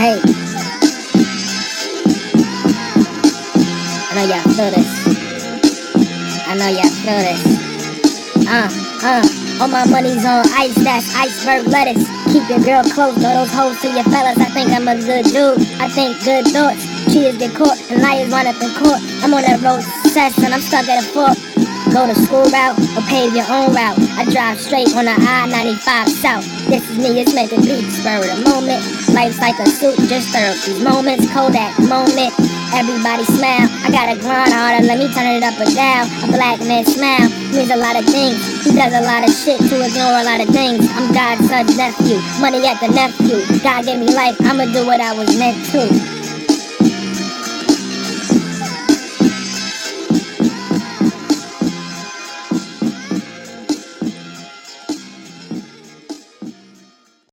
I know y'all feel this. I know y'all feel this. Uh, uh. All my money's on ice, that's iceberg lettuce. Keep your girl close, throw those hoes to your fellas. I think I'm a good dude. I think good thoughts. Cheaters get caught and liars wind up in court. I'm on that road to success and I'm stuck at a fork. Go to school route or pave your own route. I drive straight on the I-95 south. This is me, it's meant to be. Spur the moment. Life's like a suit, just up these moments. Kodak moment. Everybody smile. I gotta grind harder, let me turn it up or down. A black man smile means a lot of things. He does a lot of shit to ignore a lot of things. I'm God's son's nephew, money at the nephew. God gave me life, I'ma do what I was meant to.